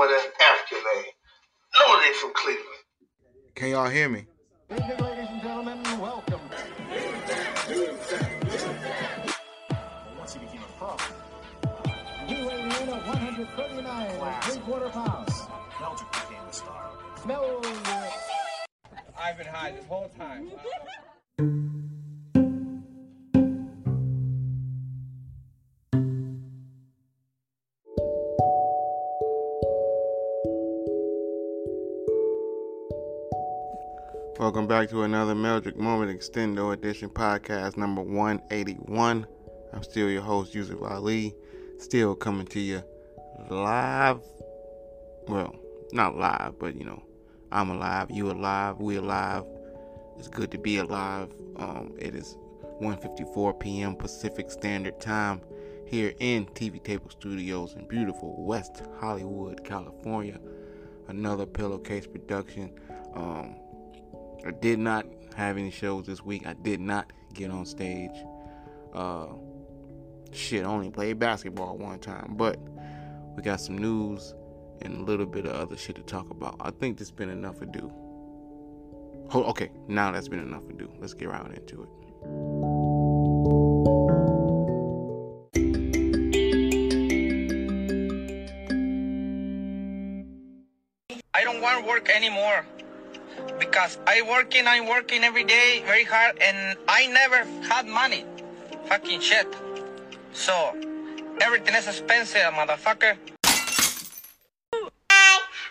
boy, that's African name. No, they from Cleveland. Can y'all hear me? ladies and gentlemen, welcome. Once he became a pro. He weighed in at 139 and three quarter pounds. Belgium became the star. Smell I've been high this whole time. Welcome back to another Meldrick Moment Extendo Edition podcast number 181. I'm still your host, Yusuf Ali, still coming to you live. Well, not live, but you know, I'm alive, you alive, we alive. It's good to be alive. Um, it is 1:54 p.m. Pacific Standard Time here in TV Table Studios in beautiful West Hollywood, California. Another pillowcase production. Um, I did not have any shows this week. I did not get on stage. Uh, shit, only played basketball one time, but we got some news and a little bit of other shit to talk about. I think has been enough to do. Oh, okay, now that's been enough to do. Let's get right into it. I don't want to work anymore because I working, I'm working every day very hard, and I never had money. Fucking shit. So everything is expensive, motherfucker.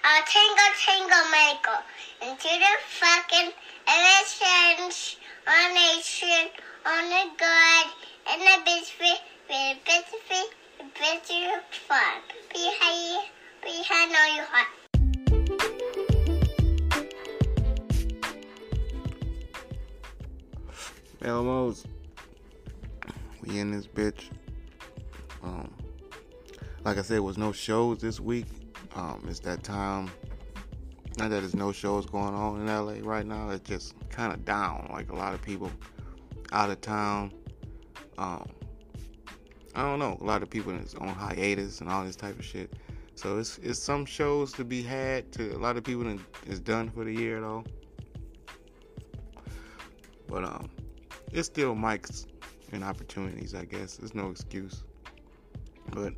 a tingle tingle maker into the fucking emissions on nation on the good and the biscuit with a biscuit a biscuit fun. Behind behind all you hot. Elmos. We in this bitch. Um, like I said, was no shows this week. Um, it's that time. Not that there's no shows going on in LA right now. It's just kind of down. Like a lot of people out of town. Um, I don't know. A lot of people is on hiatus and all this type of shit. So it's it's some shows to be had. To a lot of people is done for the year though. But um, it's still mics and opportunities, I guess. There's no excuse. But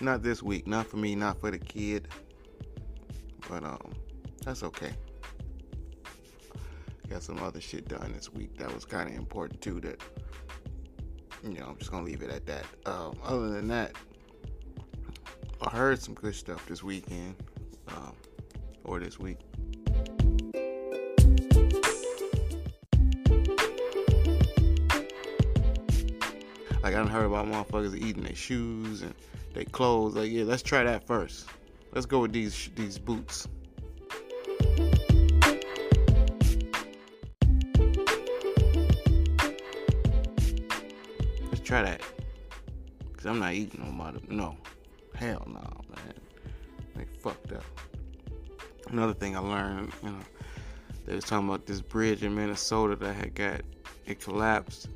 not this week. Not for me, not for the kid. But um that's okay. Got some other shit done this week that was kind of important too that you know, I'm just gonna leave it at that. Um, other than that, I heard some good stuff this weekend, um, or this week. Like I done heard about motherfuckers eating their shoes and their clothes. Like yeah, let's try that first. Let's go with these these boots. Let's try that. Cause I'm not eating no mother. No, hell no, man. They fucked up. Another thing I learned, you know, they was talking about this bridge in Minnesota that had got it collapsed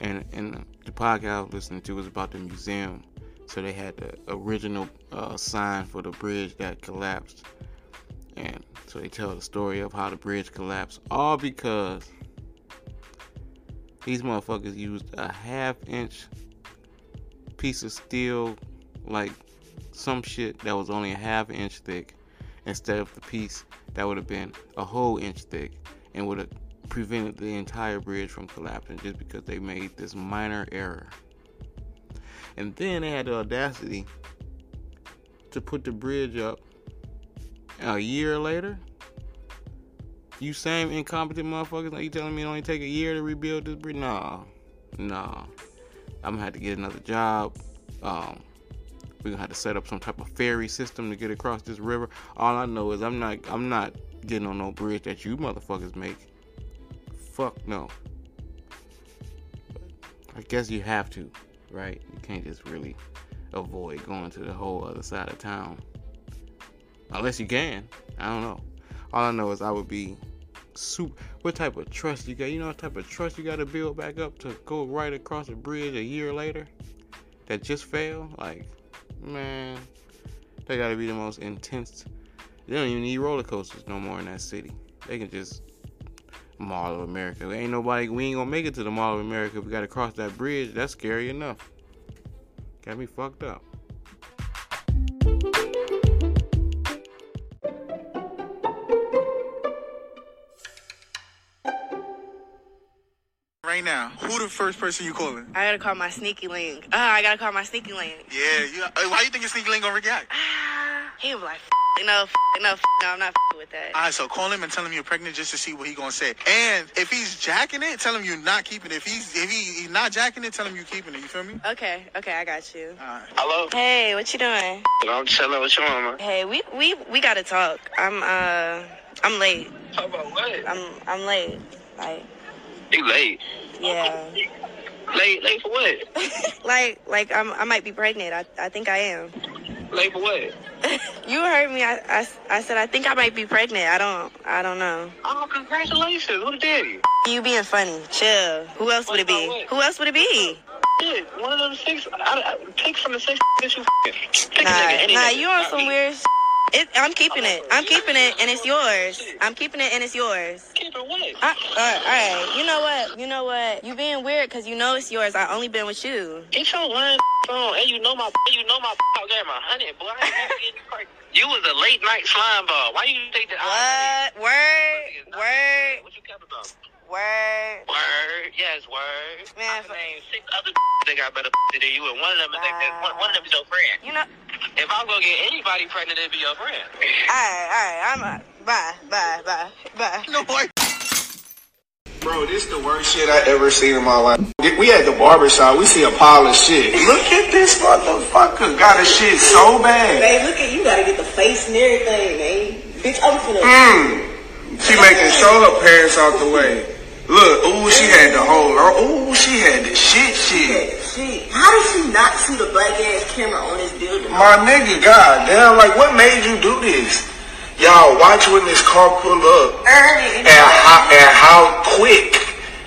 and and the podcast I was listening to was about the museum. So they had the original uh, sign for the bridge that collapsed, and so they tell the story of how the bridge collapsed, all because these motherfuckers used a half inch piece of steel, like some shit that was only a half inch thick, instead of the piece that would have been a whole inch thick, and would have prevented the entire bridge from collapsing just because they made this minor error. And then they had the audacity to put the bridge up a year later. You same incompetent motherfuckers, are you telling me it only take a year to rebuild this bridge? Nah, nah. I'm gonna have to get another job. Um, we're gonna have to set up some type of ferry system to get across this river. All I know is I'm not I'm not getting on no bridge that you motherfuckers make. Fuck no. I guess you have to, right? You can't just really avoid going to the whole other side of town. Unless you can. I don't know. All I know is I would be super. What type of trust you got? You know what type of trust you got to build back up to go right across a bridge a year later that just failed? Like, man, They gotta be the most intense. They don't even need roller coasters no more in that city. They can just Mall of America. Ain't nobody. We ain't gonna make it to the Mall of America. We gotta cross that bridge. That's scary enough. Got me fucked up. Right now, who the first person you calling? I gotta call my sneaky link. Ah, I gotta call my sneaky link. Yeah, you, uh, why you think your sneaky link gonna react? Ah, he was like, F- no, f- no, f- no, I'm not f- with that. All right, so call him and tell him you're pregnant just to see what he gonna say. And if he's jacking it, tell him you're not keeping it. If he's if he, he's not jacking it, tell him you're keeping it. You feel me? Okay, okay, I got you. All right. Hello? Hey, what you doing? I'm chilling with your mama. Hey, we we we gotta talk. I'm uh, I'm late. How about what? I'm I'm late. Like, You late. yeah. Late late for what? like like I'm I might be pregnant. I I think I am. For what? You heard me. I, I, I said I think I might be pregnant. I don't I don't know. Oh, congratulations. Who the daddy? You being funny. Chill. Who else would it be? Who else would it be? Shit, one of them six. I, I, pick from the six that you f***ing. Pick a Nah, nah, you on some weird. It, I'm keeping it. I'm keeping it, and it's yours. I'm keeping it, and it's yours. Keep it what? I, all right, all right. You know what? You know what? You being weird because you know it's yours. I only been with you. Get your lying phone. And you know my, you know my, I gave my honey, boy. I ain't never getting you was a late night slime ball. Why you think that? I- What? Word? Word? What you care about? Word? Word, yes, word. Man, I f- can name six other that got better than you, and one of them is like that. One, one of them is your friend. You know? If I'm gonna get anybody pregnant, it'd be your friend. All right, all right. I'm uh, bye, bye, bye, bye. No boy. Bro, this the worst shit I ever seen in my life. We at the barbershop, we see a pile of shit. Look at this motherfucker. Got a shit so bad. Babe, look at you. Gotta get the face and everything, man. Bitch, I'm finna. Mmm. She making sure her parents out the way. Look, ooh, she had the whole, ooh, she had the shit shit. Shit. How did she not see the black ass camera on this building? My nigga, goddamn, like what made you do this? Y'all watch when this car pull up Ernie. and how, and how quick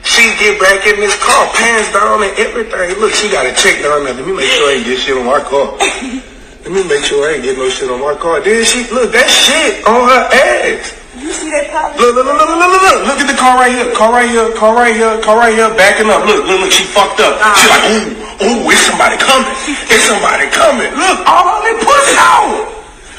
she get back in this car, pants down and everything. Look, she got a check down there. Let me make sure I ain't get shit on my car. Let me make sure I ain't get no shit on my car. Then she look that shit on her ass. You see that pop? Look, look, look, look, look, look, look. Look at the car right here. Car right here. Car right here. Car right here. Backing up. Look, look, look. She fucked up. She like, ooh, ooh, it's somebody coming. It's somebody coming. Look, all that pussy out.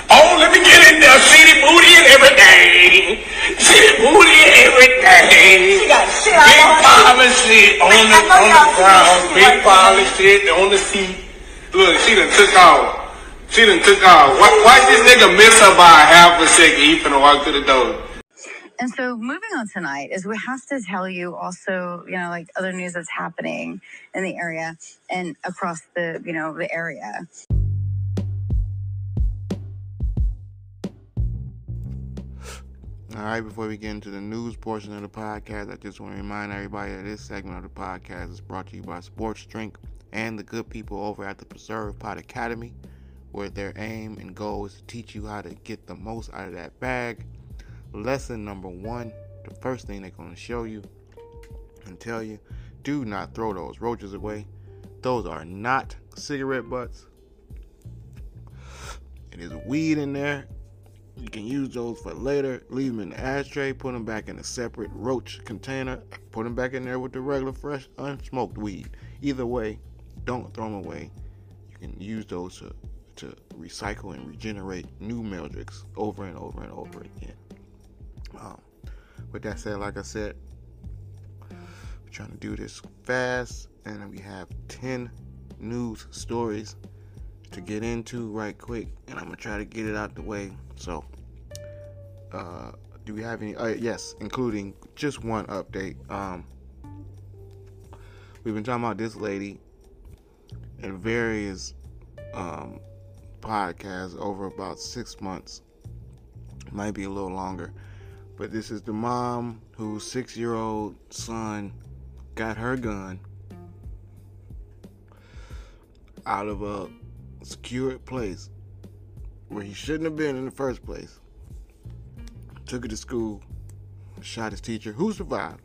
Oh, let me get in there. See the booty and everything. See the booty and everything. She got shit Big of shit on the, on the ground. Big of shit on the seat. Look, she done took off. She done took off. Why, why this nigga miss her by a half a second? He finna walk to the door. And so moving on tonight is we have to tell you also, you know, like other news that's happening in the area and across the, you know, the area. All right, before we get into the news portion of the podcast, I just want to remind everybody that this segment of the podcast is brought to you by Sports Drink and the good people over at the Preserve Pot Academy, where their aim and goal is to teach you how to get the most out of that bag. Lesson number one the first thing they're going to show you and tell you do not throw those roaches away. Those are not cigarette butts. It is weed in there. You can use those for later. Leave them in the ashtray. Put them back in a separate roach container. Put them back in there with the regular, fresh, unsmoked weed. Either way, don't throw them away. You can use those to, to recycle and regenerate new Meldricks over and over and over again. Um, with that said, like I said, we're trying to do this fast, and we have 10 news stories to get into right quick, and I'm gonna try to get it out the way. So, uh, do we have any? Uh, yes, including just one update. Um, we've been talking about this lady and various um, podcasts over about six months, might be a little longer. But this is the mom whose six-year-old son got her gun out of a secured place where he shouldn't have been in the first place. Took it to school, shot his teacher, who survived.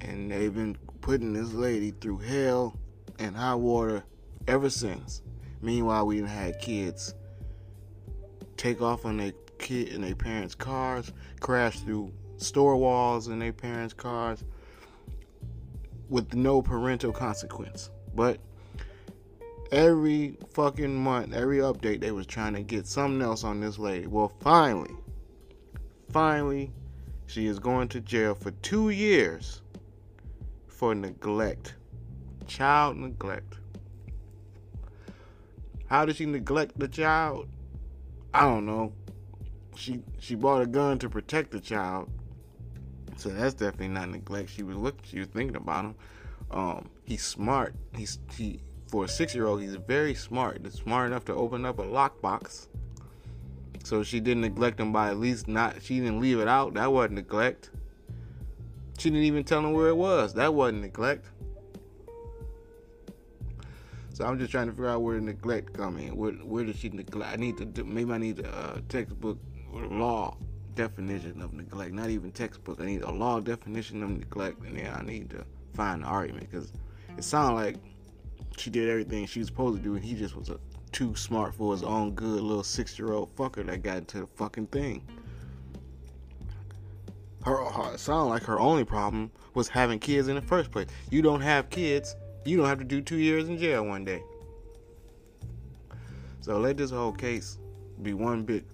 And they've been putting this lady through hell and high water ever since. Meanwhile, we had kids take off on their kid in their parents' cars, crash through store walls in their parents' cars with no parental consequence. But every fucking month, every update, they was trying to get something else on this lady. Well, finally, finally, she is going to jail for two years for neglect, child neglect. How did she neglect the child? I don't know. She she bought a gun to protect the child, so that's definitely not neglect. She was looking, she was thinking about him. Um, he's smart. He's he for a six year old. He's very smart. He's smart enough to open up a lockbox. So she didn't neglect him by at least not. She didn't leave it out. That wasn't neglect. She didn't even tell him where it was. That wasn't neglect. So I'm just trying to figure out where neglect come in. Where where did she neglect? I need to do, maybe I need a uh, textbook law definition of neglect. Not even textbook. I need a law definition of neglect, and then I need to find the argument because it sounded like she did everything she was supposed to do, and he just was a, too smart for his own good little six year old fucker that got into the fucking thing. Her, her sounded like her only problem was having kids in the first place. You don't have kids, you don't have to do two years in jail one day. So let this whole case be one big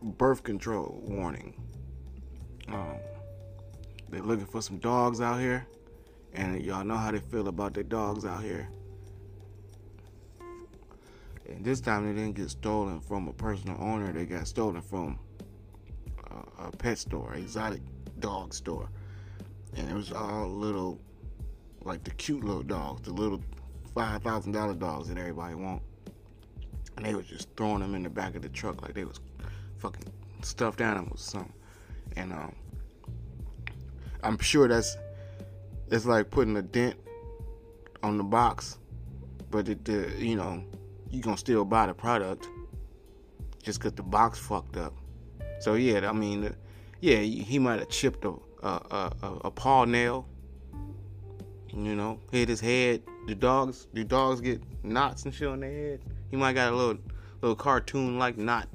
birth control warning. Um, they're looking for some dogs out here, and y'all know how they feel about their dogs out here. And this time they didn't get stolen from a personal owner; they got stolen from a, a pet store, exotic dog store, and it was all little, like the cute little dogs, the little five thousand dollar dogs that everybody want, and they was just throwing them in the back of the truck like they was fucking stuffed animals or something. And um, I'm sure that's it's like putting a dent on the box, but it, the you know you gonna still buy the product just cause the box fucked up. So yeah, I mean, yeah, he might have chipped a a, a a paw nail. You know, hit his head. The dogs, do dogs get knots and shit on their head? He might got a little little cartoon like knot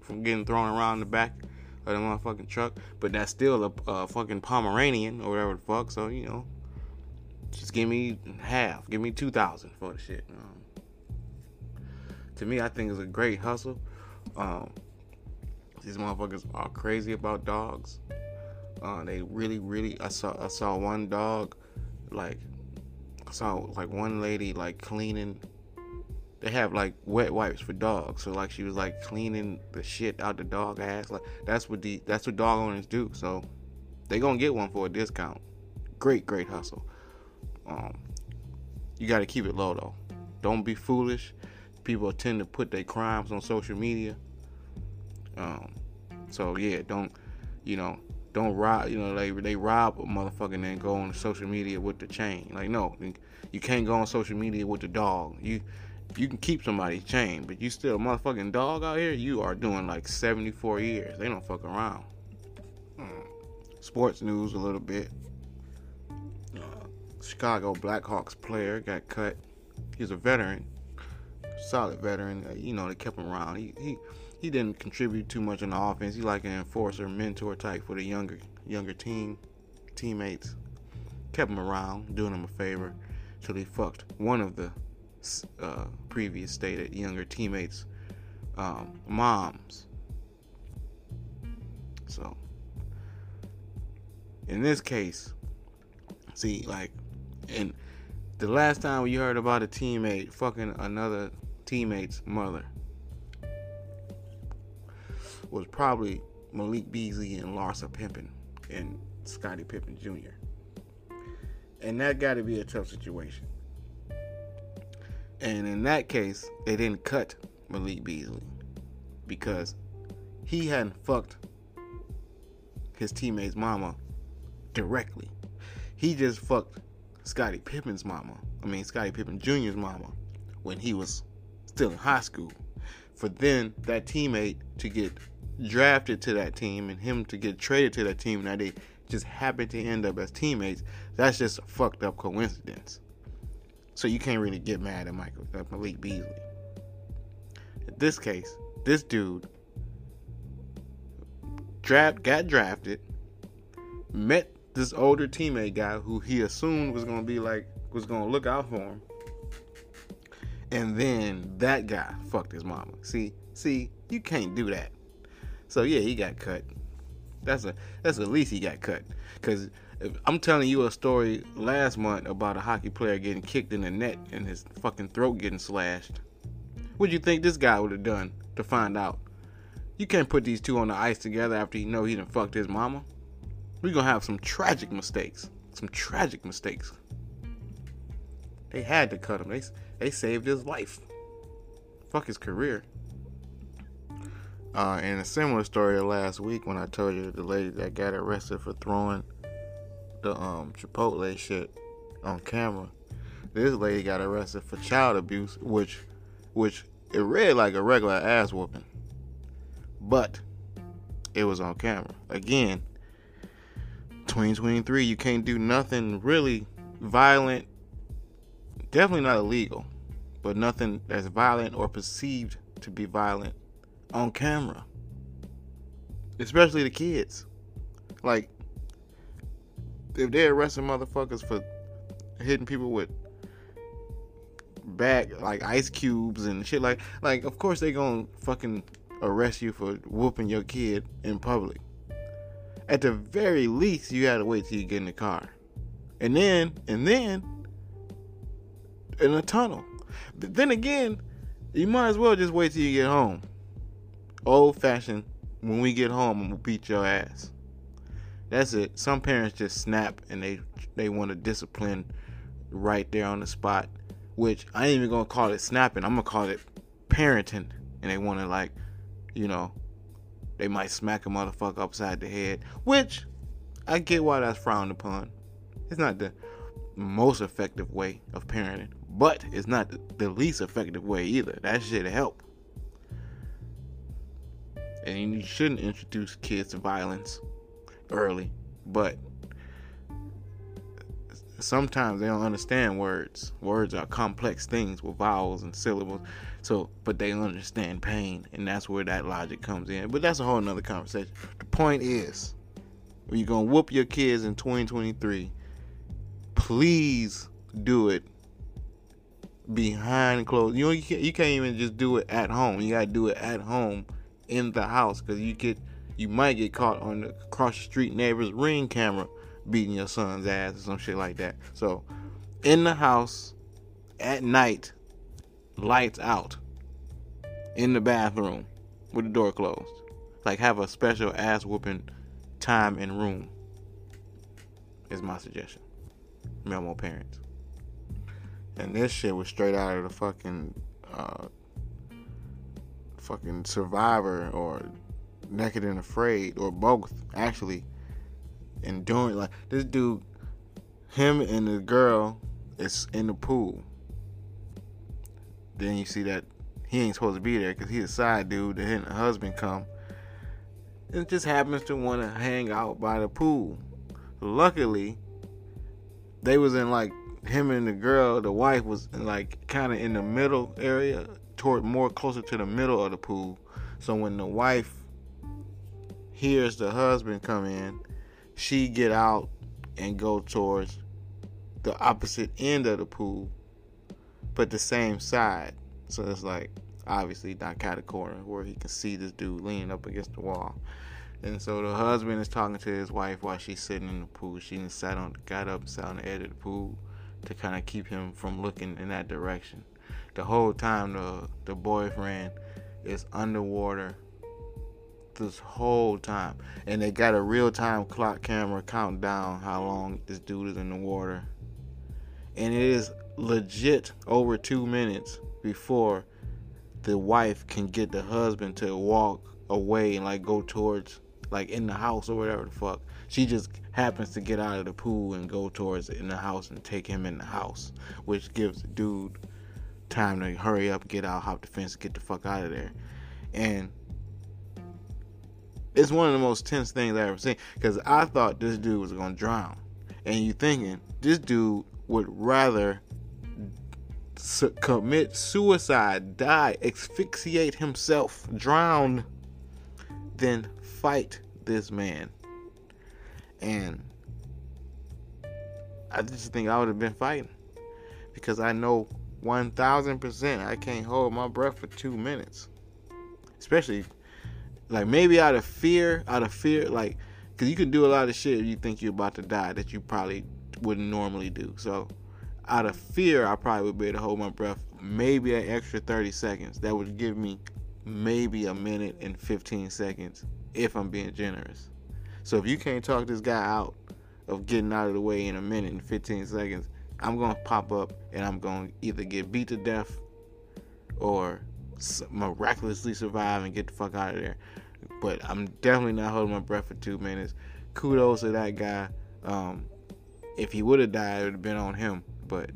from getting thrown around the back of the motherfucking truck. But that's still a, a fucking Pomeranian or whatever the fuck. So you know, just give me half. Give me two thousand for the shit. Um, to me, I think it's a great hustle. Um, these motherfuckers are crazy about dogs. Uh, they really, really. I saw, I saw one dog, like, saw like one lady like cleaning. They have like wet wipes for dogs, so like she was like cleaning the shit out the dog ass. Like that's what the that's what dog owners do. So they gonna get one for a discount. Great, great hustle. Um, you got to keep it low though. Don't be foolish. People tend to put their crimes on social media. Um, so yeah, don't you know? Don't rob. You know, they they rob a motherfucker and then go on social media with the chain. Like no, you can't go on social media with the dog. You you can keep somebody's chain, but you still a motherfucking dog out here. You are doing like 74 years. They don't fuck around. Hmm. Sports news a little bit. Uh, Chicago Blackhawks player got cut. He's a veteran, solid veteran. Uh, you know they kept him around. He he he didn't contribute too much on the offense. He like an enforcer, mentor type for the younger younger team teammates. Kept him around, doing him a favor, till he fucked one of the uh, previous stated younger teammates' um, moms. So, in this case, see, like, and the last time you heard about a teammate fucking another teammate's mother was probably Malik Beasley and Larsa Pippen and Scottie Pippen Jr. And that got to be a tough situation. And in that case, they didn't cut Malik Beasley because he hadn't fucked his teammate's mama directly. He just fucked Scottie Pippen's mama. I mean, Scottie Pippen Jr.'s mama when he was still in high school. For then that teammate to get drafted to that team and him to get traded to that team, now they just happen to end up as teammates. That's just a fucked up coincidence. So you can't really get mad at Michael at Malik Beasley. In this case, this dude draft got drafted, met this older teammate guy who he assumed was gonna be like was gonna look out for him. And then that guy fucked his mama. See, see, you can't do that. So yeah, he got cut. That's a that's at least he got cut. Cause I'm telling you a story last month about a hockey player getting kicked in the net and his fucking throat getting slashed. What'd you think this guy would have done to find out? You can't put these two on the ice together after you know he done fucked his mama. We're gonna have some tragic mistakes. Some tragic mistakes. They had to cut him. They they saved his life. Fuck his career. Uh, and a similar story last week when I told you the lady that got arrested for throwing the um Chipotle shit on camera. This lady got arrested for child abuse, which which it read like a regular ass whooping. But it was on camera. Again, 2023, you can't do nothing really violent. Definitely not illegal, but nothing that's violent or perceived to be violent on camera. Especially the kids. Like, if they're arresting motherfuckers for hitting people with back like ice cubes and shit like like of course they gonna fucking arrest you for whooping your kid in public. At the very least, you gotta wait till you get in the car, and then and then in a tunnel. Then again, you might as well just wait till you get home. Old fashioned. When we get home, I'm gonna beat your ass. That's it. Some parents just snap and they they want to discipline right there on the spot. Which I ain't even gonna call it snapping. I'm gonna call it parenting, and they want to like you know, they might smack a motherfucker upside the head, which I get why that's frowned upon. It's not the most effective way of parenting, but it's not the least effective way either. That shit help. And you shouldn't introduce kids to violence early, but sometimes they don't understand words. Words are complex things with vowels and syllables. So, but they understand pain, and that's where that logic comes in. But that's a whole nother conversation. The point is, when you're gonna whoop your kids in 2023, please do it behind closed. You know, you can't, you can't even just do it at home. You gotta do it at home in the house because you get you might get caught on the cross the street neighbor's ring camera beating your son's ass or some shit like that. So, in the house at night, lights out, in the bathroom with the door closed. Like, have a special ass whooping time and room, is my suggestion. Memo parents. And this shit was straight out of the fucking, uh, fucking Survivor or Naked and Afraid or both, actually and doing like this dude, him and the girl is in the pool. Then you see that he ain't supposed to be there because he's a side dude. Then the husband come. It just happens to want to hang out by the pool. Luckily, they was in like him and the girl. The wife was in like kind of in the middle area, toward more closer to the middle of the pool. So when the wife hears the husband come in, she get out and go towards the opposite end of the pool, but the same side. So it's like obviously a corner where he can see this dude leaning up against the wall. And so the husband is talking to his wife while she's sitting in the pool. She sat on, got up, sat on the edge of the pool to kind of keep him from looking in that direction. The whole time, the the boyfriend is underwater this whole time. And they got a real time clock camera counting down how long this dude is in the water. And it is legit over two minutes before the wife can get the husband to walk away and like go towards like in the house or whatever the fuck. She just happens to get out of the pool and go towards in the house and take him in the house, which gives the dude time to hurry up, get out, hop the fence, get the fuck out of there. And it's one of the most tense things I ever seen because I thought this dude was gonna drown, and you thinking this dude would rather su- commit suicide, die, asphyxiate himself, drown, than fight this man. And I just think I would have been fighting because I know 1000% I can't hold my breath for two minutes. Especially, like, maybe out of fear, out of fear, like, because you can do a lot of shit if you think you're about to die that you probably wouldn't normally do. So, out of fear, I probably would be able to hold my breath maybe an extra 30 seconds. That would give me maybe a minute and 15 seconds if I'm being generous. So, if you can't talk this guy out of getting out of the way in a minute and 15 seconds, I'm to pop up and I'm to either get beat to death or miraculously survive and get the fuck out of there. But I'm definitely not holding my breath for two minutes. Kudos to that guy. Um, if he would have died, it would have been on him. But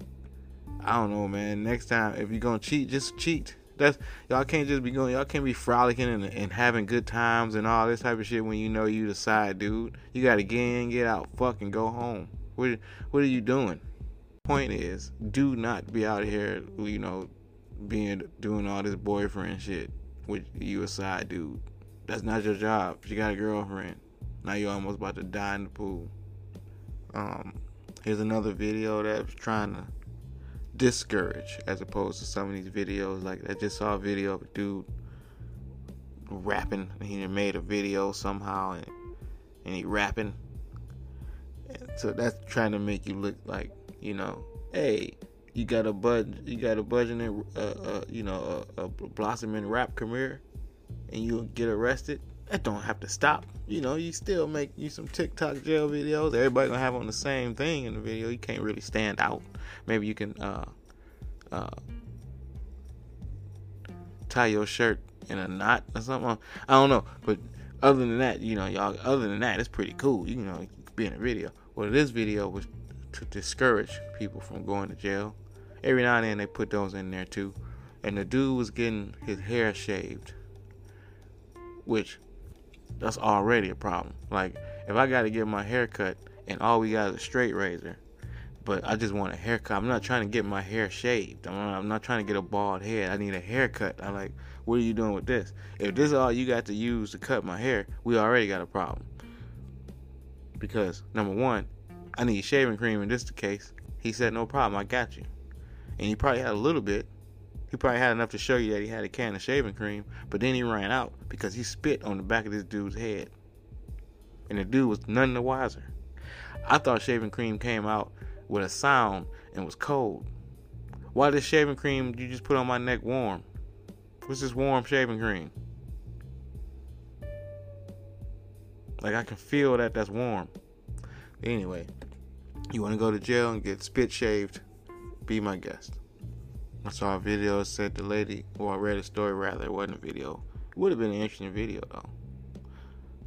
I don't know, man. Next time, if you're gonna cheat, just cheat. That's y'all can't just be going. Y'all can't be frolicking and, and having good times and all this type of shit when you know you the side dude. You gotta get in, get out, fucking go home. What what are you doing? Point is, do not be out here, you know, being doing all this boyfriend shit with you a side dude. That's not your job. She got a girlfriend. Now you're almost about to die in the pool. Um, here's another video that's trying to discourage as opposed to some of these videos. Like I just saw a video of a dude rapping. He made a video somehow and and he rapping. So that's trying to make you look like you know, hey, you got a bud, you got a budgeting, uh, uh, you know, a, a blossoming rap career, and you get arrested. That don't have to stop. You know, you still make you some TikTok jail videos. Everybody gonna have on the same thing in the video. You can't really stand out. Maybe you can uh, uh, tie your shirt in a knot or something. I don't know, but other than that, you know, y'all. Other than that, it's pretty cool. You know, be in a video. Well, this video was to discourage people from going to jail. Every now and then they put those in there too. And the dude was getting his hair shaved, which that's already a problem. Like if I got to get my hair cut and all we got is a straight razor, but I just want a haircut. I'm not trying to get my hair shaved. I'm not, I'm not trying to get a bald head. I need a haircut. I'm like, what are you doing with this? If this is all you got to use to cut my hair, we already got a problem. Because number one, I need shaving cream in this case. He said, no problem, I got you. And he probably had a little bit. He probably had enough to show you that he had a can of shaving cream, but then he ran out because he spit on the back of this dude's head. And the dude was none the wiser. I thought shaving cream came out with a sound and was cold. Why this shaving cream you just put on my neck warm? What's this warm shaving cream? Like I can feel that that's warm. Anyway, you want to go to jail and get spit shaved? Be my guest. I saw a video said the lady, or I read a story rather, it wasn't a video. It would have been an interesting video though.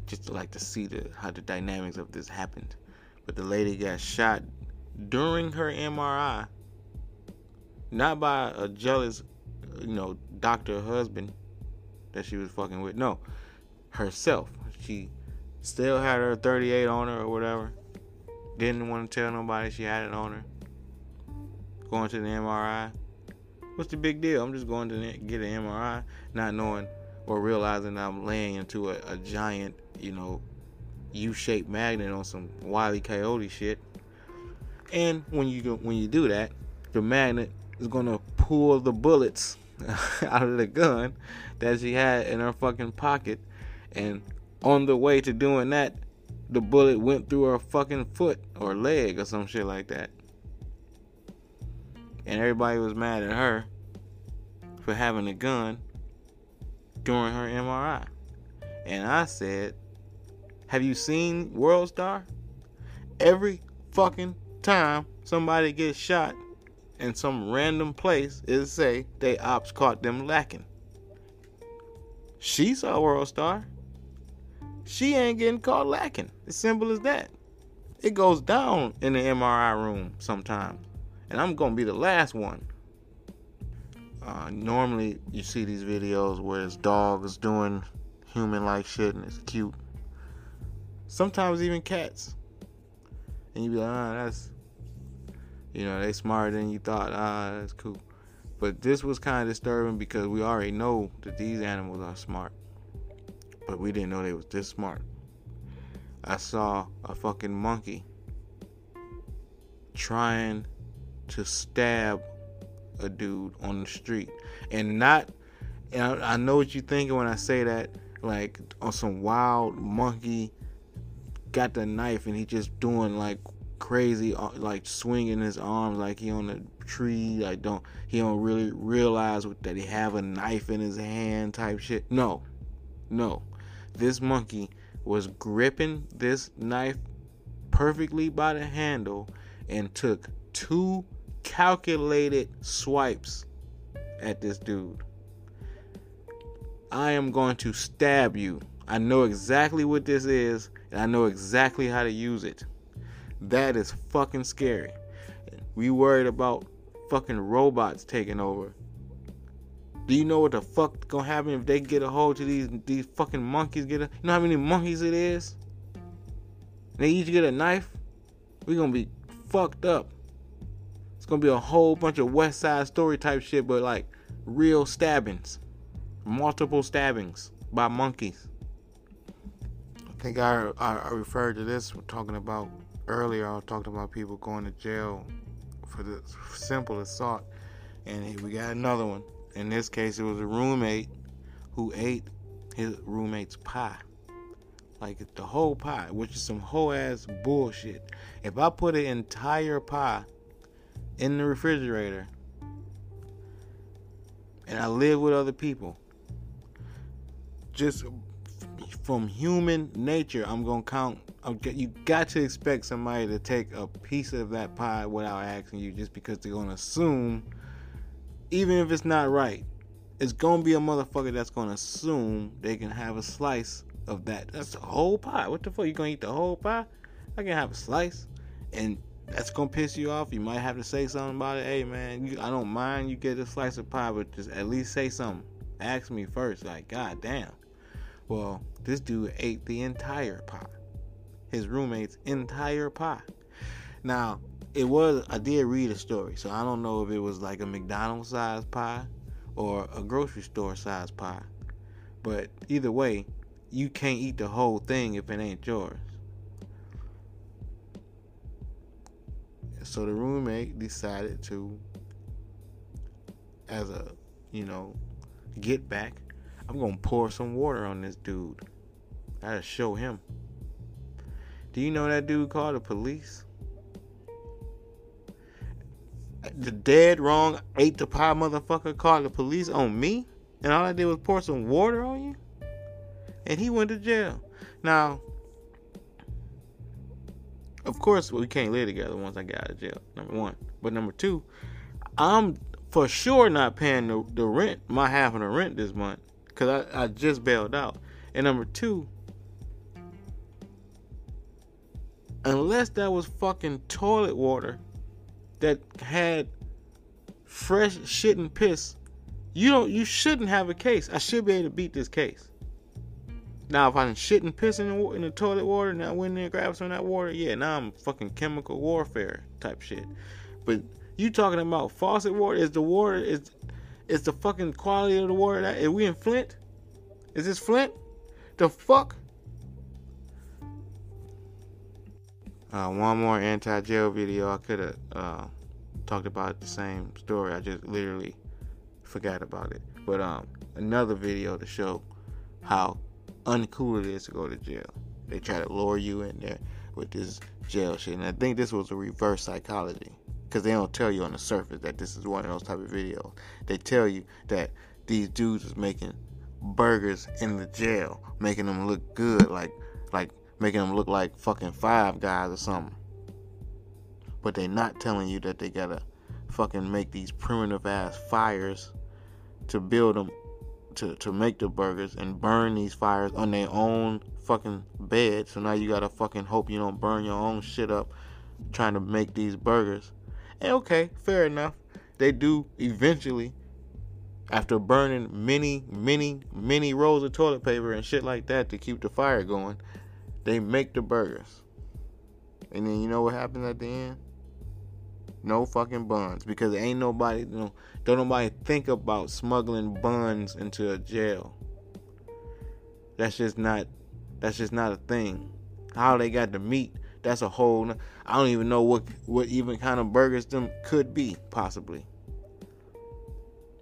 Just to like to see the how the dynamics of this happened. But the lady got shot during her MRI, not by a jealous, you know, doctor husband that she was fucking with. No, herself. She still had her 38 on her or whatever. Didn't want to tell nobody she had it on her. Going to the MRI. What's the big deal? I'm just going to get an MRI, not knowing or realizing I'm laying into a, a giant, you know, U-shaped magnet on some wily coyote shit. And when you do, when you do that, the magnet is gonna pull the bullets out of the gun that she had in her fucking pocket. And on the way to doing that, the bullet went through her fucking foot or leg or some shit like that. And everybody was mad at her for having a gun during her MRI. And I said, Have you seen World Star? Every fucking time somebody gets shot in some random place, it say they ops caught them lacking. She saw World Star. She ain't getting caught lacking. As simple as that. It goes down in the MRI room sometimes. And I'm gonna be the last one. Uh, normally you see these videos where it's dogs doing human like shit and it's cute. Sometimes even cats. And you be like, ah, that's you know, they smarter than you thought. Ah, that's cool. But this was kind of disturbing because we already know that these animals are smart. But we didn't know they was this smart. I saw a fucking monkey trying to stab a dude on the street. And not and I, I know what you're thinking when I say that, like on some wild monkey got the knife and he just doing like crazy uh, like swinging his arms like he on a tree like don't he don't really realize that he have a knife in his hand type shit no no this monkey was gripping this knife perfectly by the handle and took two calculated swipes at this dude i am going to stab you i know exactly what this is and i know exactly how to use it that is fucking scary. We worried about fucking robots taking over. Do you know what the fuck gonna happen if they get a hold to these these fucking monkeys? Get a, you know how many monkeys it is? They each get a knife. We gonna be fucked up. It's gonna be a whole bunch of West Side Story type shit, but like real stabbings, multiple stabbings by monkeys. I think I I, I referred to this talking about earlier I was talking about people going to jail for the simple assault, and we got another one. In this case, it was a roommate who ate his roommate's pie, like the whole pie, which is some whole ass bullshit. If I put an entire pie in the refrigerator and I live with other people, just from human nature, I'm gonna count you got to expect somebody to take a piece of that pie without asking you just because they're to assume, even if it's not right, it's to be a motherfucker that's to assume they can have a slice of that. That's the whole pie. What the fuck? You to eat the whole pie? I can have a slice. And that's to piss you off. You might have to say something about it. Hey, man, you, I don't mind you get a slice of pie, but just at least say something. Ask me first. Like, god damn. Well, this dude ate the entire pie his roommate's entire pie. Now, it was I did read a story, so I don't know if it was like a McDonald's size pie or a grocery store size pie. But either way, you can't eat the whole thing if it ain't yours. So the roommate decided to as a, you know, get back, I'm gonna pour some water on this dude. I gotta show him. Do you know that dude called the police? The dead wrong ate the pie motherfucker called the police on me, and all I did was pour some water on you, and he went to jail. Now, of course, we can't live together once I get out of jail. Number one, but number two, I'm for sure not paying the, the rent, my half of the rent this month, because I, I just bailed out. And number two, unless that was fucking toilet water that had fresh shit and piss, you don't you shouldn't have a case. I should be able to beat this case. Now if I am shit and piss in the, in the toilet water and I went in there and grabbed some of that water, yeah, now I'm fucking chemical warfare type shit. But you talking about faucet water? Is the water is is the fucking quality of the water that is we in Flint? Is this Flint? The fuck? Uh, one more anti-jail video. I could have uh, talked about the same story. I just literally forgot about it. But um, another video to show how uncool it is to go to jail. They try to lure you in there with this jail shit, and I think this was a reverse psychology because they don't tell you on the surface that this is one of those type of videos. They tell you that these dudes is making burgers in the jail, making them look good, like like making them look like fucking five guys or something. But they're not telling you that they gotta fucking make these primitive ass fires to build them to, to make the burgers and burn these fires on their own fucking bed. So now you gotta fucking hope you don't burn your own shit up trying to make these burgers. And okay, fair enough. They do eventually, after burning many, many, many rolls of toilet paper and shit like that to keep the fire going, they make the burgers. And then you know what happens at the end? No fucking buns because ain't nobody, you know, don't nobody think about smuggling buns into a jail. That's just not, that's just not a thing. How they got the meat, that's a whole. I don't even know what what even kind of burgers them could be possibly.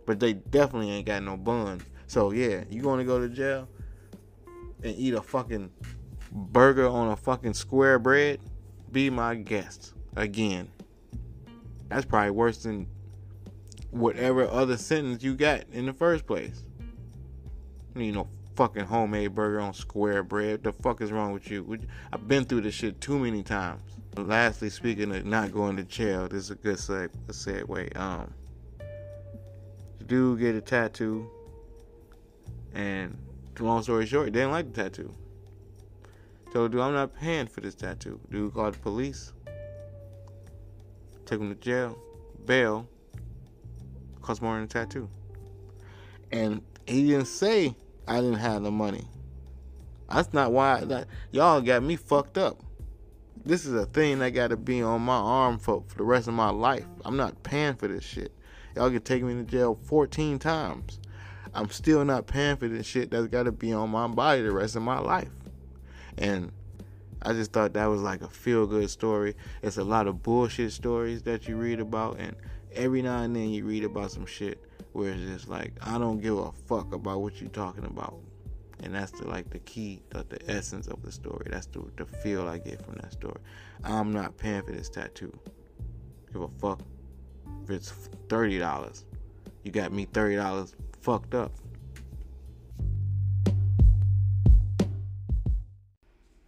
But they definitely ain't got no buns. So yeah, you gonna go to jail and eat a fucking burger on a fucking square bread? Be my guest again. That's probably worse than whatever other sentence you got in the first place. You know, fucking homemade burger on square bread. The fuck is wrong with you? I've been through this shit too many times. Lastly, speaking of not going to jail, this is a good seg- a segue. Um, the dude get a tattoo, and long story short, didn't like the tattoo. Told dude, I'm not paying for this tattoo. Dude called the police, took him to jail, bail, cost more than a tattoo. And he didn't say I didn't have the money. That's not why that y'all got me fucked up. This is a thing that got to be on my arm for, for the rest of my life. I'm not paying for this shit. Y'all can take me to jail 14 times. I'm still not paying for this shit that's got to be on my body the rest of my life. And I just thought that was like a feel good story. It's a lot of bullshit stories that you read about, and every now and then you read about some shit where it's just like I don't give a fuck about what you're talking about, and that's the like the key, the, the essence of the story. That's the the feel I get from that story. I'm not paying for this tattoo. Give a fuck if it's thirty dollars. You got me thirty dollars fucked up.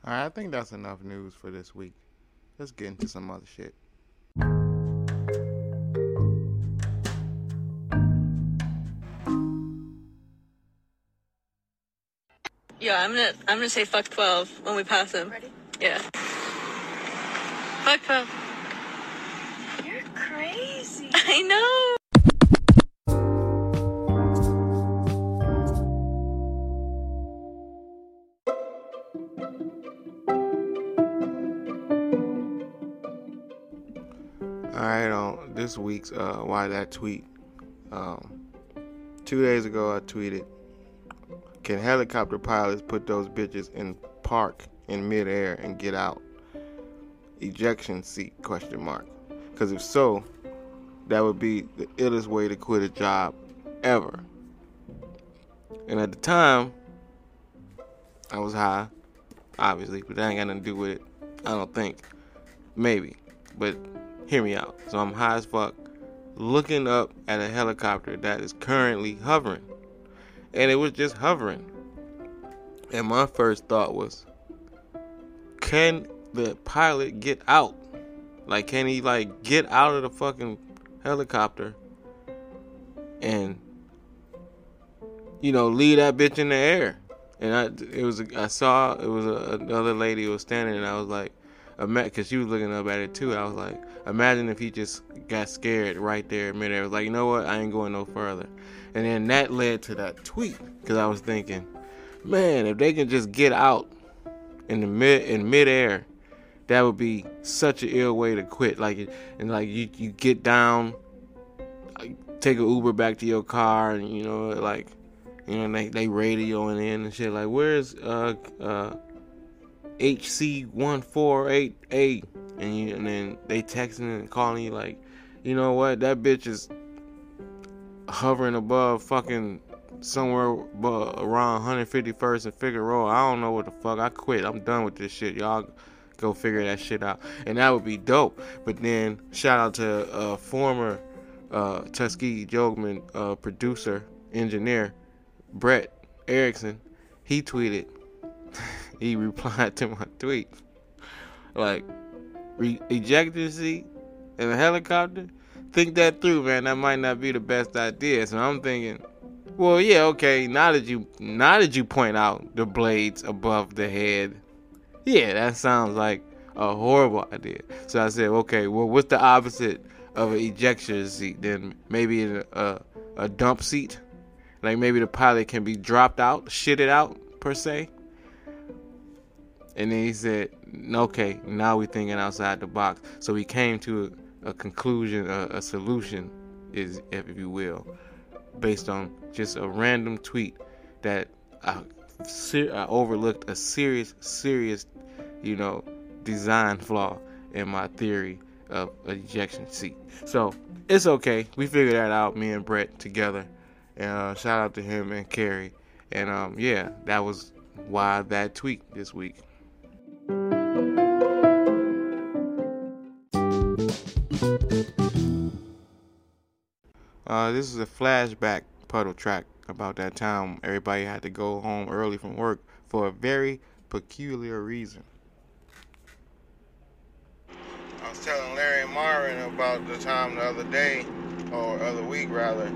Alright, I think that's enough news for this week. Let's get into some other shit. Yeah, I'm gonna I'm gonna say fuck twelve when we pass him. Ready? Yeah. Fuck twelve. You're crazy. I know. This week's uh, why that tweet. Um, two days ago, I tweeted, "Can helicopter pilots put those bitches in park in midair and get out? Ejection seat? Question mark. Because if so, that would be the illest way to quit a job ever." And at the time, I was high, obviously, but that ain't got nothing to do with it. I don't think. Maybe, but hear me out. So I'm high as fuck, looking up at a helicopter that is currently hovering. And it was just hovering. And my first thought was, can the pilot get out? Like, can he, like, get out of the fucking helicopter and, you know, leave that bitch in the air? And I, it was, I saw, it was a, another lady who was standing, and I was like, because she was looking up at it too. I was like, imagine if he just got scared right there in midair. Was like, you know what? I ain't going no further. And then that led to that tweet because I was thinking, man, if they can just get out in the mid in midair, that would be such an ill way to quit. Like, and like you you get down, take an Uber back to your car, and you know like. You know, they they radioing in and shit like, where's uh uh HC148A, and you, and then they texting and calling you like, you know what, that bitch is hovering above fucking somewhere around 151st and Figueroa. I don't know what the fuck. I quit. I'm done with this shit. Y'all go figure that shit out, and that would be dope. But then shout out to uh, former uh, Tuskegee Jogman uh, producer engineer Brett Erickson. He tweeted he replied to my tweet. Like, re- seat in a helicopter? Think that through, man. That might not be the best idea. So I'm thinking, well, yeah, okay. Now that you now that you point out the blades above the head, yeah, that sounds like a horrible idea. So I said, okay, well, what's the opposite of an ejection seat? Then maybe a, a, a dump seat. Like maybe the pilot can be dropped out, shitted out per se. And then he said, okay, now we're thinking outside the box. So we came to a conclusion, a, a solution, is if you will, based on just a random tweet that I, I overlooked a serious, serious, you know, design flaw in my theory of ejection seat. So it's okay. We figured that out, me and Brett together. And uh, shout out to him and Carrie. And um, yeah, that was why that tweet this week. Uh, this is a flashback puddle track about that time everybody had to go home early from work for a very peculiar reason. I was telling Larry and Marvin about the time the other day, or other week rather,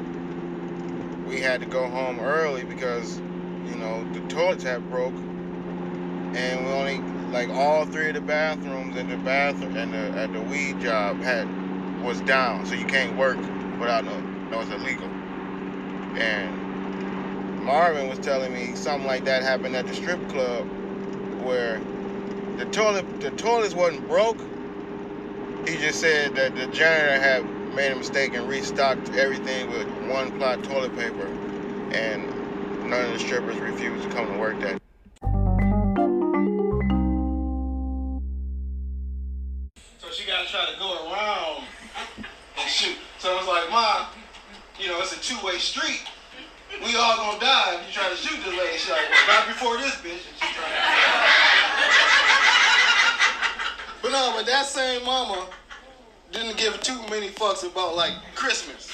we had to go home early because, you know, the toilets had broke, and we only like all three of the bathrooms in the bathroom and the, at the weed job had was down, so you can't work without no no it's illegal. And Marvin was telling me something like that happened at the strip club where the toilet the toilets wasn't broke. He just said that the janitor had made a mistake and restocked everything with one ply toilet paper and none of the strippers refused to come to work that So I was like, Ma, you know, it's a two-way street. We all gonna die if you try to shoot this lady. She's like, well, before this bitch. But no, but that same mama didn't give too many fucks about like Christmas.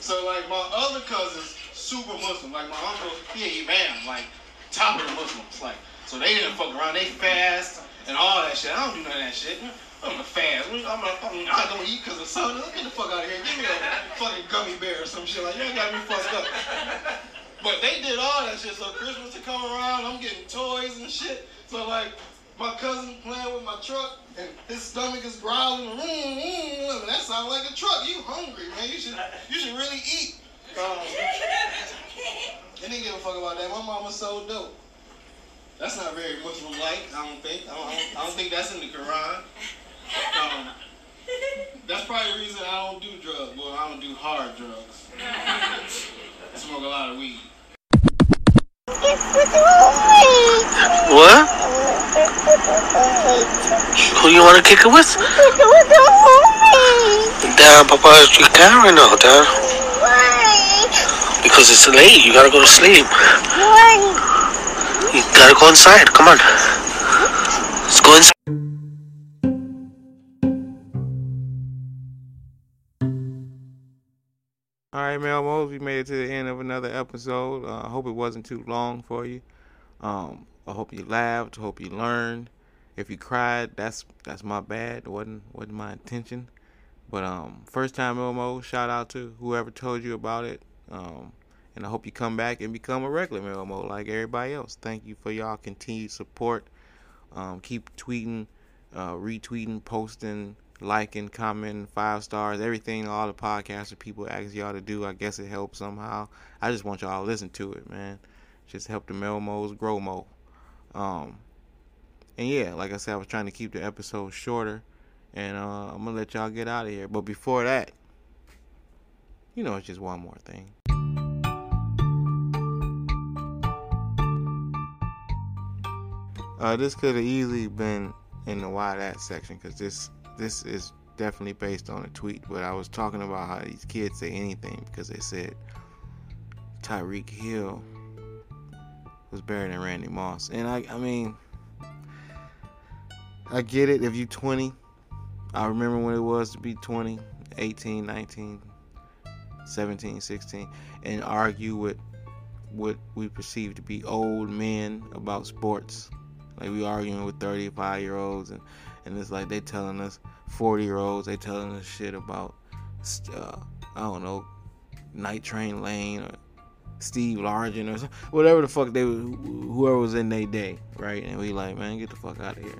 So like my other cousins, super Muslim. Like my uncle, he a imam, like top of the Muslims. Like so they didn't fuck around. They fast and all that shit. I don't do none of that shit. I'm a fast. I'm, not, I'm not gonna eat because of sun. Get the fuck out of here. Give me a fucking gummy bear or some shit. Like, you got me fucked up. But they did all that shit. So Christmas to come around, I'm getting toys and shit. So like, my cousin playing with my truck and his stomach is growling. Mm, mm, mm. That sounds like a truck. You hungry, man. You should, you should really eat. Um, they didn't give a fuck about that. My mama's so dope. That's not very Muslim-like, I don't think. I don't, I don't, I don't think that's in the Quran. Um, that's probably the reason I don't do drugs. Well, I don't do hard drugs. I smoke a lot of weed. What? Who you want to kick it with? Damn, Papa, you can't right now, Dad. Why? Because it's late. You gotta go to sleep. You gotta go inside. Come on. Let's go inside. All right, Melmos, we made it to the end of another episode. Uh, I hope it wasn't too long for you. Um, I hope you laughed. Hope you learned. If you cried, that's that's my bad. It wasn't wasn't my intention. But um, first time Melmo, shout out to whoever told you about it. Um, and I hope you come back and become a regular Melmo like everybody else. Thank you for y'all continued support. Um, keep tweeting, uh, retweeting, posting, liking, commenting, five stars, everything all the podcasts that people ask y'all to do. I guess it helps somehow. I just want y'all to listen to it, man. Just help the Melmos grow more. Um, and yeah, like I said, I was trying to keep the episode shorter, and uh, I'm gonna let y'all get out of here. But before that, you know, it's just one more thing. Uh, this could have easily been in the why that section because this this is definitely based on a tweet. But I was talking about how these kids say anything because they said Tyreek Hill was better than Randy Moss, and I I mean I get it if you 20. I remember when it was to be 20, 18, 19, 17, 16, and argue with what we perceive to be old men about sports. Like we arguing with 35 year olds, and, and it's like they telling us 40 year olds, they telling us shit about, uh, I don't know, Night Train Lane or Steve Largent or something, whatever the fuck they whoever was in their day, right? And we like, man, get the fuck out of here.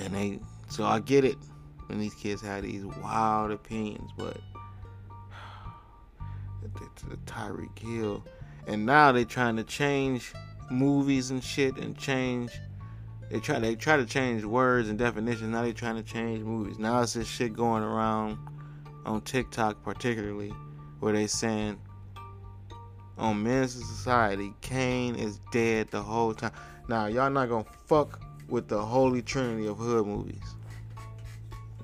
And they, so I get it when these kids have these wild opinions, but the, the Tyreek Hill, and now they're trying to change movies and shit and change They try they try to change words and definitions. Now they trying to change movies. Now it's this shit going around on TikTok particularly where they saying on to Society, Caine is dead the whole time. Now y'all not gonna fuck with the holy trinity of hood movies.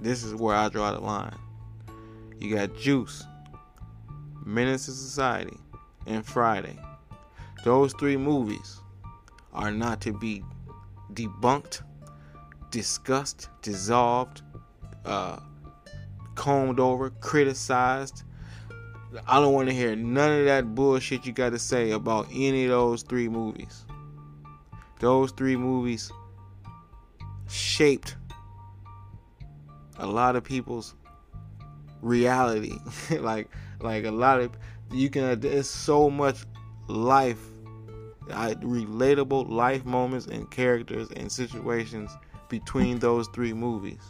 This is where I draw the line. You got Juice, Menace to Society, and Friday. Those three movies are not to be debunked, discussed, dissolved, uh, combed over, criticized. I don't want to hear none of that bullshit you got to say about any of those three movies. Those three movies shaped a lot of people's reality. like, like a lot of you can. There's so much life I, relatable life moments and characters and situations between those three movies.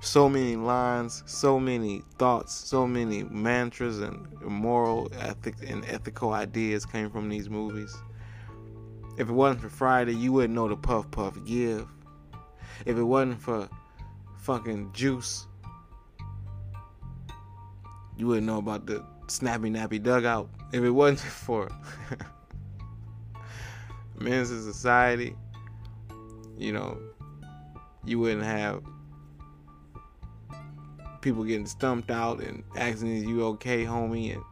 So many lines, so many thoughts, so many mantras and moral ethics and ethical ideas came from these movies. If it wasn't for Friday, you wouldn't know the Puff Puff give. If it wasn't for fucking Juice, you wouldn't know about the Snappy Nappy Dugout if it wasn't for Men's Society, you know, you wouldn't have people getting stumped out and asking, "Is you okay, homie?" and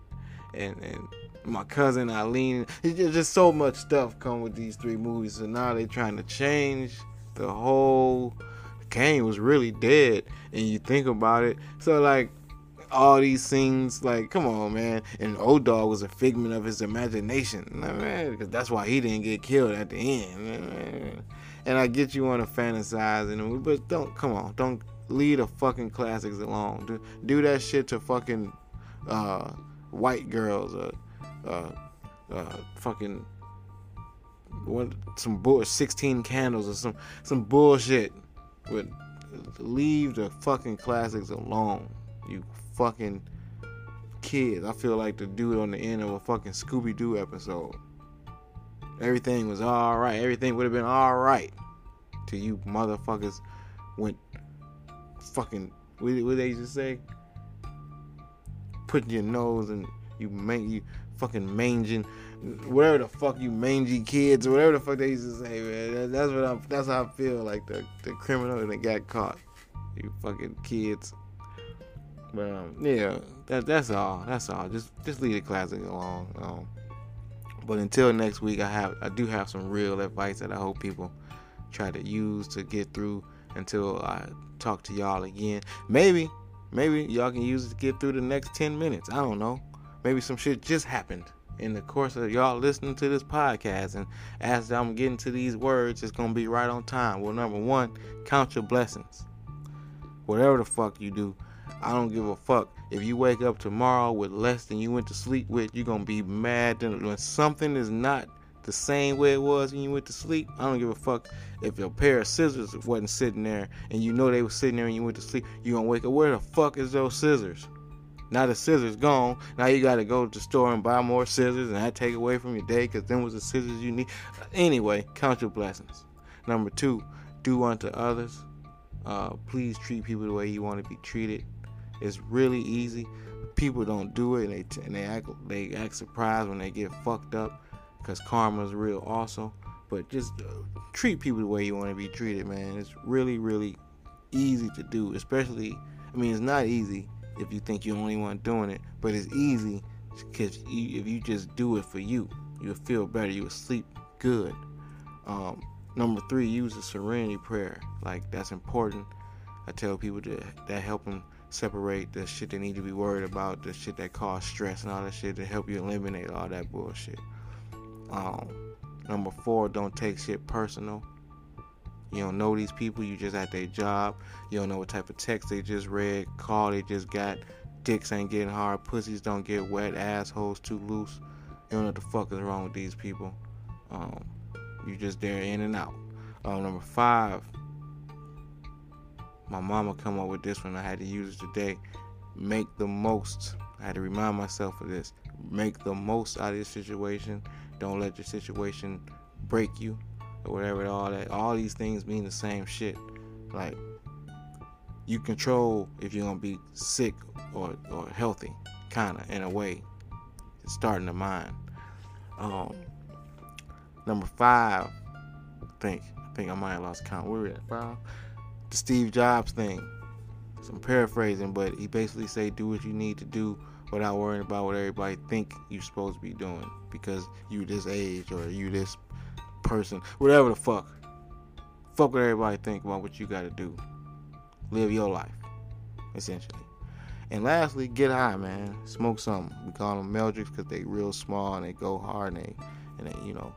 and and my cousin Eileen. It's just so much stuff come with these three movies. So now they're trying to change the whole. Caine was really dead, and you think about it. So like, all these scenes. Like, come on, man. And O-Dog was a figment of his imagination, man, because that's why he didn't get killed at the end. And I get you want to fantasize, and but don't come on, don't leave the fucking classics alone. Do, do that shit to fucking uh, white girls, uh, uh, uh, fucking what some bull 16 candles or some some bullshit. But leave the fucking classics alone. Fucking kids. I feel like the dude on the end of a fucking Scooby Doo episode. Everything was alright. Everything would have been alright. Till you motherfuckers went fucking, what, what they used to say? Putting your nose and you man, you fucking manging, whatever the fuck you mangy kids or whatever the fuck they used to say, man. That's what I'm. That's how I feel like the the criminal that got caught. You fucking kids. But um, yeah, that that's all. That's all. Just just leave the classic alone. Um, but until next week, I have I do have some real advice that I hope people try to use to get through until I talk to y'all again. Maybe maybe y'all can use it to get through the next 10 minutes. I don't know. Maybe some shit just happened in the course of y'all listening to this podcast and as I'm getting to these words, it's gonna be right on time. Well, number one, count your blessings. Whatever the fuck you do, I don't give a fuck. If you wake up tomorrow with less than you went to sleep with, you're gonna be mad. When something is not the same way it was when you went to sleep, I don't give a fuck if your pair of scissors wasn't sitting there and you know they were sitting there and you went to sleep. You're gonna wake up. Where the fuck is those scissors? Now the scissors gone. Now you gotta go to the store and buy more scissors, and that take away from your day because then was the scissors you need. Anyway, count your blessings. Number two, do unto others. Uh, please treat people the way you want to be treated. It's really easy. People don't do it, and they and they act they act surprised when they get fucked up, because karma is real also. But just uh, treat people the way you want to be treated, man. It's really really easy to do. Especially, I mean, it's not easy if you think you're the only one doing it, but it's easy because if you just do it for you, you'll feel better. You'll sleep good. Um, number three, use the serenity prayer. Like that's important. I tell people that help them separate the shit they need to be worried about, the shit that cause stress and all that shit to help you eliminate all that bullshit. Um, number four, don't take shit personal. You don't know these people, you just at their job. You don't know what type of text they just read, call they just got. Dicks ain't getting hard, pussies don't get wet, assholes too loose. You don't know what the fuck is wrong with these people. Um, you just there in and out. Um, number five, my mama come up with this one. I had to use it today. Make the most. I had to remind myself of this. Make the most out of this situation. Don't let your situation break you. or whatever. All that, all these things mean the same shit. Like you control if you're gonna be sick or or healthy, kind of in a way. It's starting to mind. Um, number five, I think I think I might have lost count. Where we at? Five. The Steve Jobs thing. So I'm paraphrasing, but he basically say do what you need to do without worrying about what everybody think you're supposed to be doing because you this age or you this person, whatever the fuck. Fuck what everybody think about what you got to do. Live your life, essentially. And lastly, get high, man. Smoke something. We call them Meldricks because they real small and they go hard and they, and they, you know,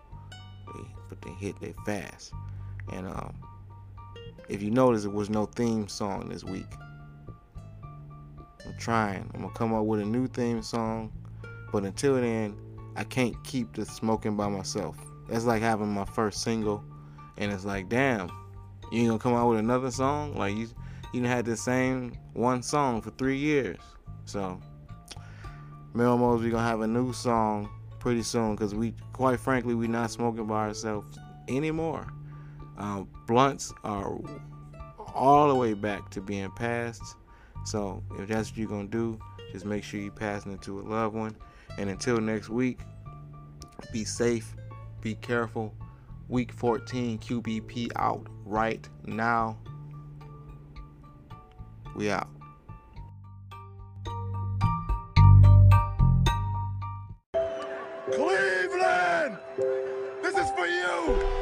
they, but they hit they fast. And um, if you notice, there was no theme song this week. I'm trying. I'm gonna come up with a new theme song, but until then, I can't keep the smoking by myself. That's like having my first single, and it's like, damn, you ain't gonna come out with another song? Like you, you had the same one song for three years. So, Melmos, we gonna have a new song pretty soon because we, quite frankly, we not smoking by ourselves anymore. Um, blunts are all the way back to being passed. So if that's what you're gonna do, just make sure you're passing it to a loved one. And until next week, be safe, be careful. Week 14 QBP out right now. We out. Cleveland! This is for you!